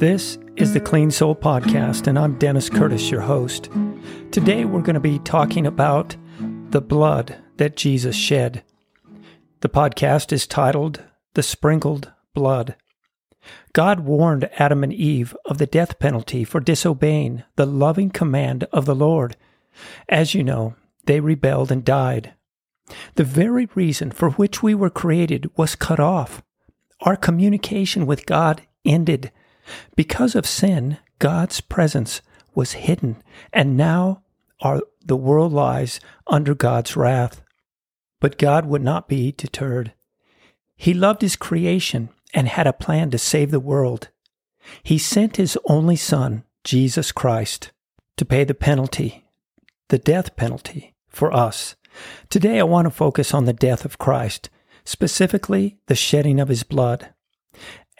This is the Clean Soul Podcast, and I'm Dennis Curtis, your host. Today we're going to be talking about the blood that Jesus shed. The podcast is titled The Sprinkled Blood. God warned Adam and Eve of the death penalty for disobeying the loving command of the Lord. As you know, they rebelled and died. The very reason for which we were created was cut off. Our communication with God ended. Because of sin, God's presence was hidden, and now our, the world lies under God's wrath. But God would not be deterred. He loved his creation and had a plan to save the world. He sent his only Son, Jesus Christ, to pay the penalty, the death penalty, for us. Today I want to focus on the death of Christ, specifically the shedding of his blood.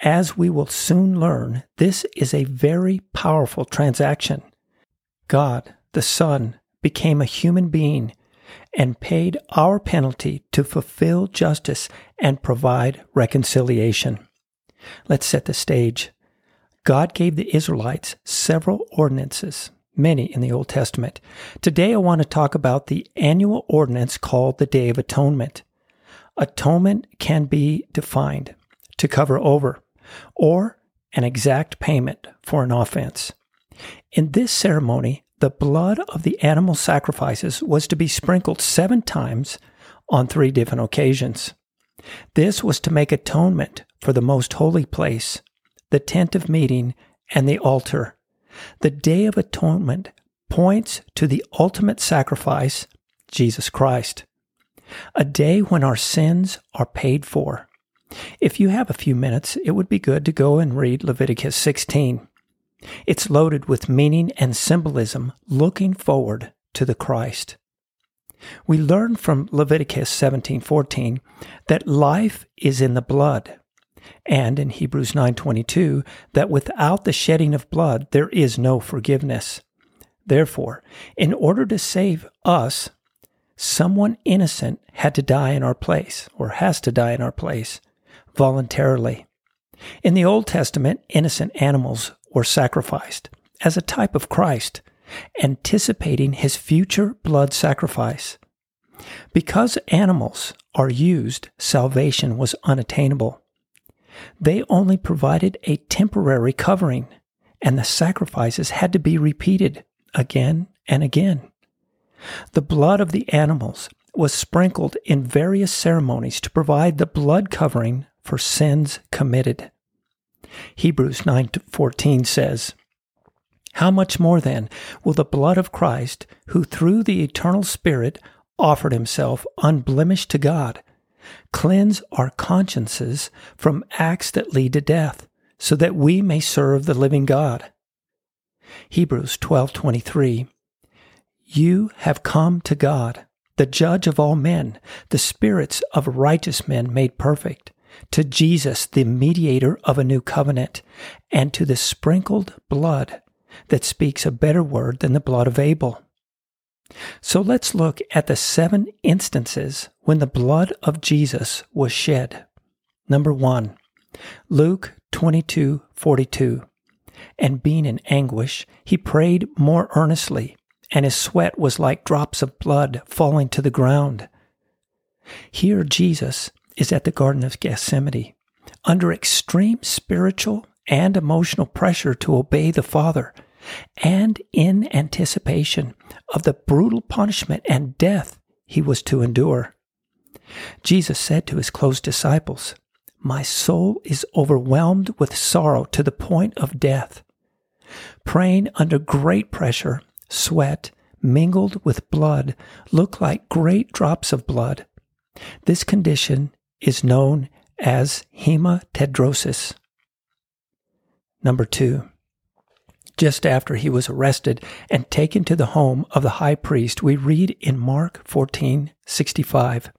As we will soon learn, this is a very powerful transaction. God, the Son, became a human being and paid our penalty to fulfill justice and provide reconciliation. Let's set the stage. God gave the Israelites several ordinances, many in the Old Testament. Today I want to talk about the annual ordinance called the Day of Atonement. Atonement can be defined to cover over, or an exact payment for an offense. In this ceremony, the blood of the animal sacrifices was to be sprinkled seven times on three different occasions. This was to make atonement for the most holy place, the tent of meeting, and the altar. The Day of Atonement points to the ultimate sacrifice, Jesus Christ. A day when our sins are paid for. If you have a few minutes, it would be good to go and read Leviticus 16. It's loaded with meaning and symbolism looking forward to the Christ. We learn from Leviticus 17:14 that life is in the blood, and in Hebrews 9:22 that without the shedding of blood there is no forgiveness. Therefore, in order to save us, someone innocent had to die in our place or has to die in our place voluntarily. In the Old Testament, innocent animals were sacrificed as a type of Christ, anticipating his future blood sacrifice. Because animals are used, salvation was unattainable. They only provided a temporary covering, and the sacrifices had to be repeated again and again. The blood of the animals was sprinkled in various ceremonies to provide the blood covering for sins committed. Hebrews 9:14 says, How much more then will the blood of Christ, who through the eternal Spirit offered himself unblemished to God, cleanse our consciences from acts that lead to death, so that we may serve the living God? Hebrews 12:23 You have come to God, the judge of all men, the spirits of righteous men made perfect to Jesus, the mediator of a new covenant, and to the sprinkled blood that speaks a better word than the blood of Abel. So let's look at the seven instances when the blood of Jesus was shed. Number one, Luke 22 42. And being in anguish, he prayed more earnestly, and his sweat was like drops of blood falling to the ground. Here, Jesus is at the Garden of Gethsemane under extreme spiritual and emotional pressure to obey the Father and in anticipation of the brutal punishment and death he was to endure. Jesus said to his close disciples, My soul is overwhelmed with sorrow to the point of death. Praying under great pressure, sweat, mingled with blood, look like great drops of blood. This condition is known as hematidrosis. Number two, just after he was arrested and taken to the home of the high priest, we read in Mark 14 65.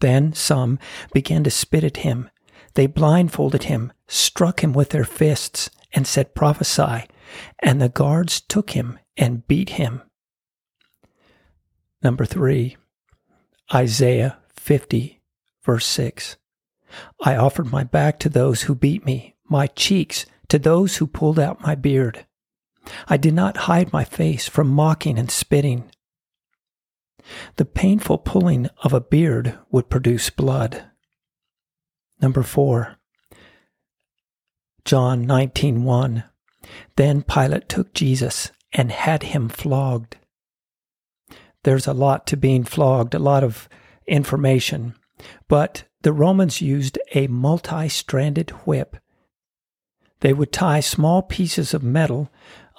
Then some began to spit at him. They blindfolded him, struck him with their fists, and said, Prophesy. And the guards took him and beat him. Number three, Isaiah 50 Verse 6 I offered my back to those who beat me, my cheeks to those who pulled out my beard. I did not hide my face from mocking and spitting. The painful pulling of a beard would produce blood. Number 4. John 19:1 Then Pilate took Jesus and had him flogged. There's a lot to being flogged, a lot of information, but the Romans used a multi-stranded whip. They would tie small pieces of metal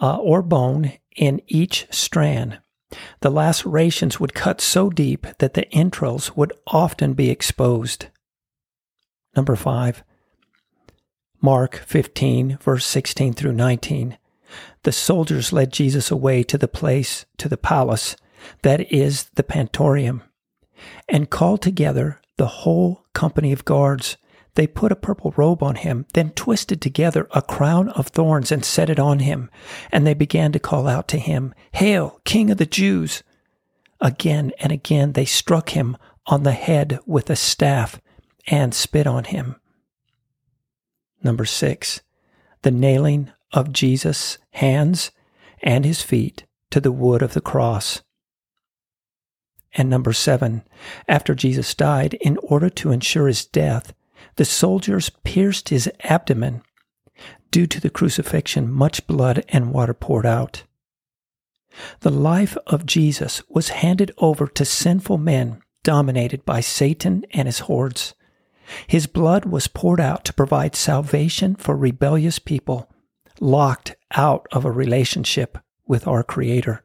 uh, or bone in each strand. The lacerations would cut so deep that the entrails would often be exposed. Number 5. Mark 15, verse 16 through 19. The soldiers led Jesus away to the place, to the palace, that is the Praetorium, and called together the whole company of guards. They put a purple robe on him, then twisted together a crown of thorns and set it on him. And they began to call out to him, Hail, King of the Jews! Again and again they struck him on the head with a staff and spit on him. Number six, the nailing of Jesus' hands and his feet to the wood of the cross. And number seven, after Jesus died, in order to ensure his death, the soldiers pierced his abdomen. Due to the crucifixion, much blood and water poured out. The life of Jesus was handed over to sinful men dominated by Satan and his hordes. His blood was poured out to provide salvation for rebellious people locked out of a relationship with our Creator.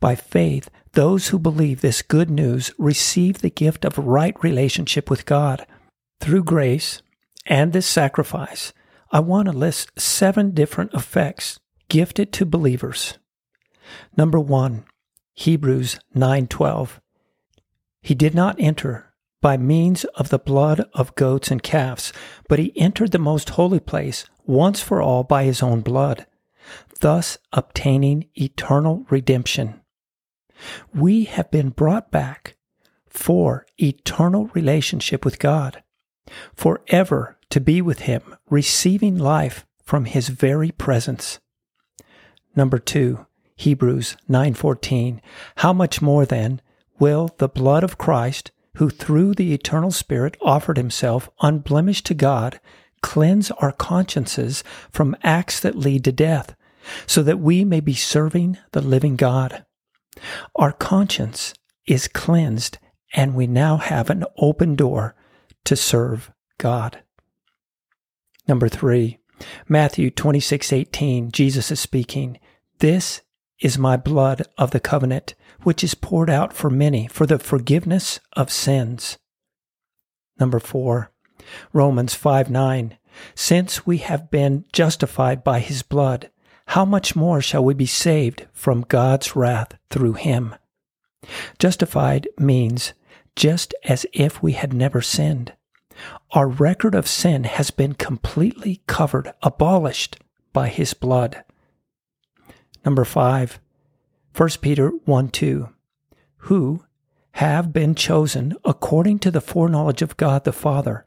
By faith, those who believe this good news receive the gift of right relationship with God. Through grace and this sacrifice, I want to list seven different effects gifted to believers. Number 1, Hebrews 9:12. He did not enter by means of the blood of goats and calves, but he entered the most holy place once for all by his own blood, thus obtaining eternal redemption. We have been brought back for eternal relationship with God, forever to be with him, receiving life from his very presence. Number 2, Hebrews 9:14. How much more then will the blood of Christ, who through the eternal Spirit offered himself unblemished to God, cleanse our consciences from acts that lead to death, so that we may be serving the living God. Our conscience is cleansed, and we now have an open door to serve God. Number three, Matthew 26 18, Jesus is speaking. This is my blood of the covenant, which is poured out for many for the forgiveness of sins. Number four, Romans 5 9. Since we have been justified by his blood, how much more shall we be saved from God's wrath through him? Justified means just as if we had never sinned. Our record of sin has been completely covered, abolished by his blood. Number five, 1 Peter 1 2, who have been chosen according to the foreknowledge of God the Father,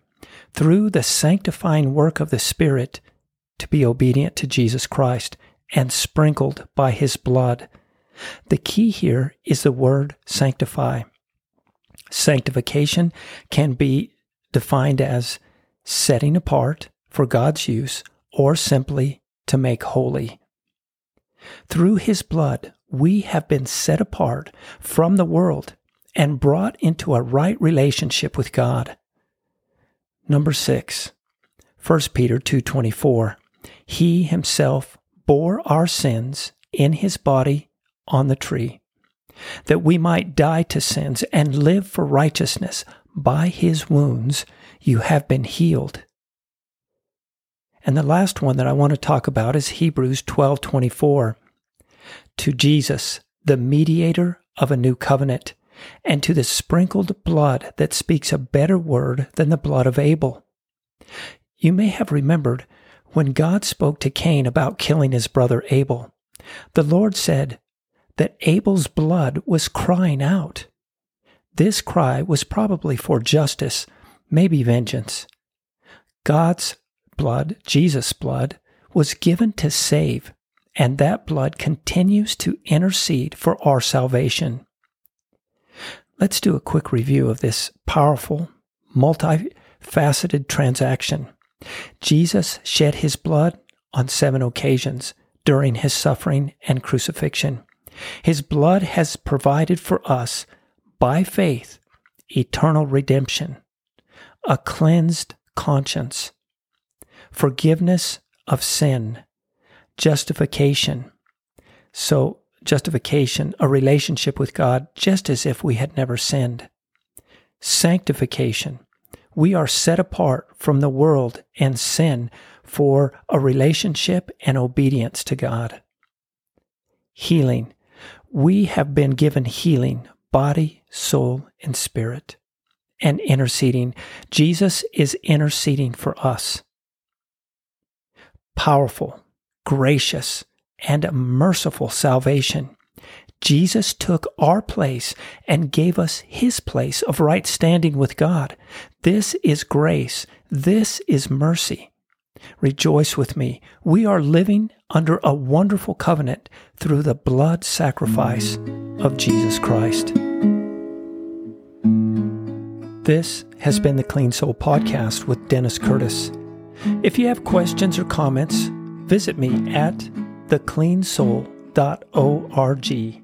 through the sanctifying work of the Spirit, to be obedient to Jesus Christ and sprinkled by his blood. The key here is the word sanctify. Sanctification can be defined as setting apart for God's use or simply to make holy. Through his blood, we have been set apart from the world and brought into a right relationship with God. Number 6. 1 Peter 2:24. He himself bore our sins in his body on the tree, that we might die to sins and live for righteousness. By his wounds you have been healed. And the last one that I want to talk about is Hebrews 12:24. To Jesus, the mediator of a new covenant, and to the sprinkled blood that speaks a better word than the blood of Abel. You may have remembered when God spoke to Cain about killing his brother Abel, the Lord said that Abel's blood was crying out. This cry was probably for justice, maybe vengeance. God's blood, Jesus' blood, was given to save, and that blood continues to intercede for our salvation. Let's do a quick review of this powerful, multifaceted transaction. Jesus shed his blood on seven occasions during his suffering and crucifixion. His blood has provided for us, by faith, eternal redemption, a cleansed conscience, forgiveness of sin, justification. So, justification, a relationship with God just as if we had never sinned. Sanctification. We are set apart from the world and sin for a relationship and obedience to God. Healing. We have been given healing, body, soul, and spirit. And interceding. Jesus is interceding for us. Powerful, gracious, and merciful salvation. Jesus took our place and gave us his place of right standing with God. This is grace. This is mercy. Rejoice with me. We are living under a wonderful covenant through the blood sacrifice of Jesus Christ. This has been the Clean Soul Podcast with Dennis Curtis. If you have questions or comments, visit me at thecleansoul.org.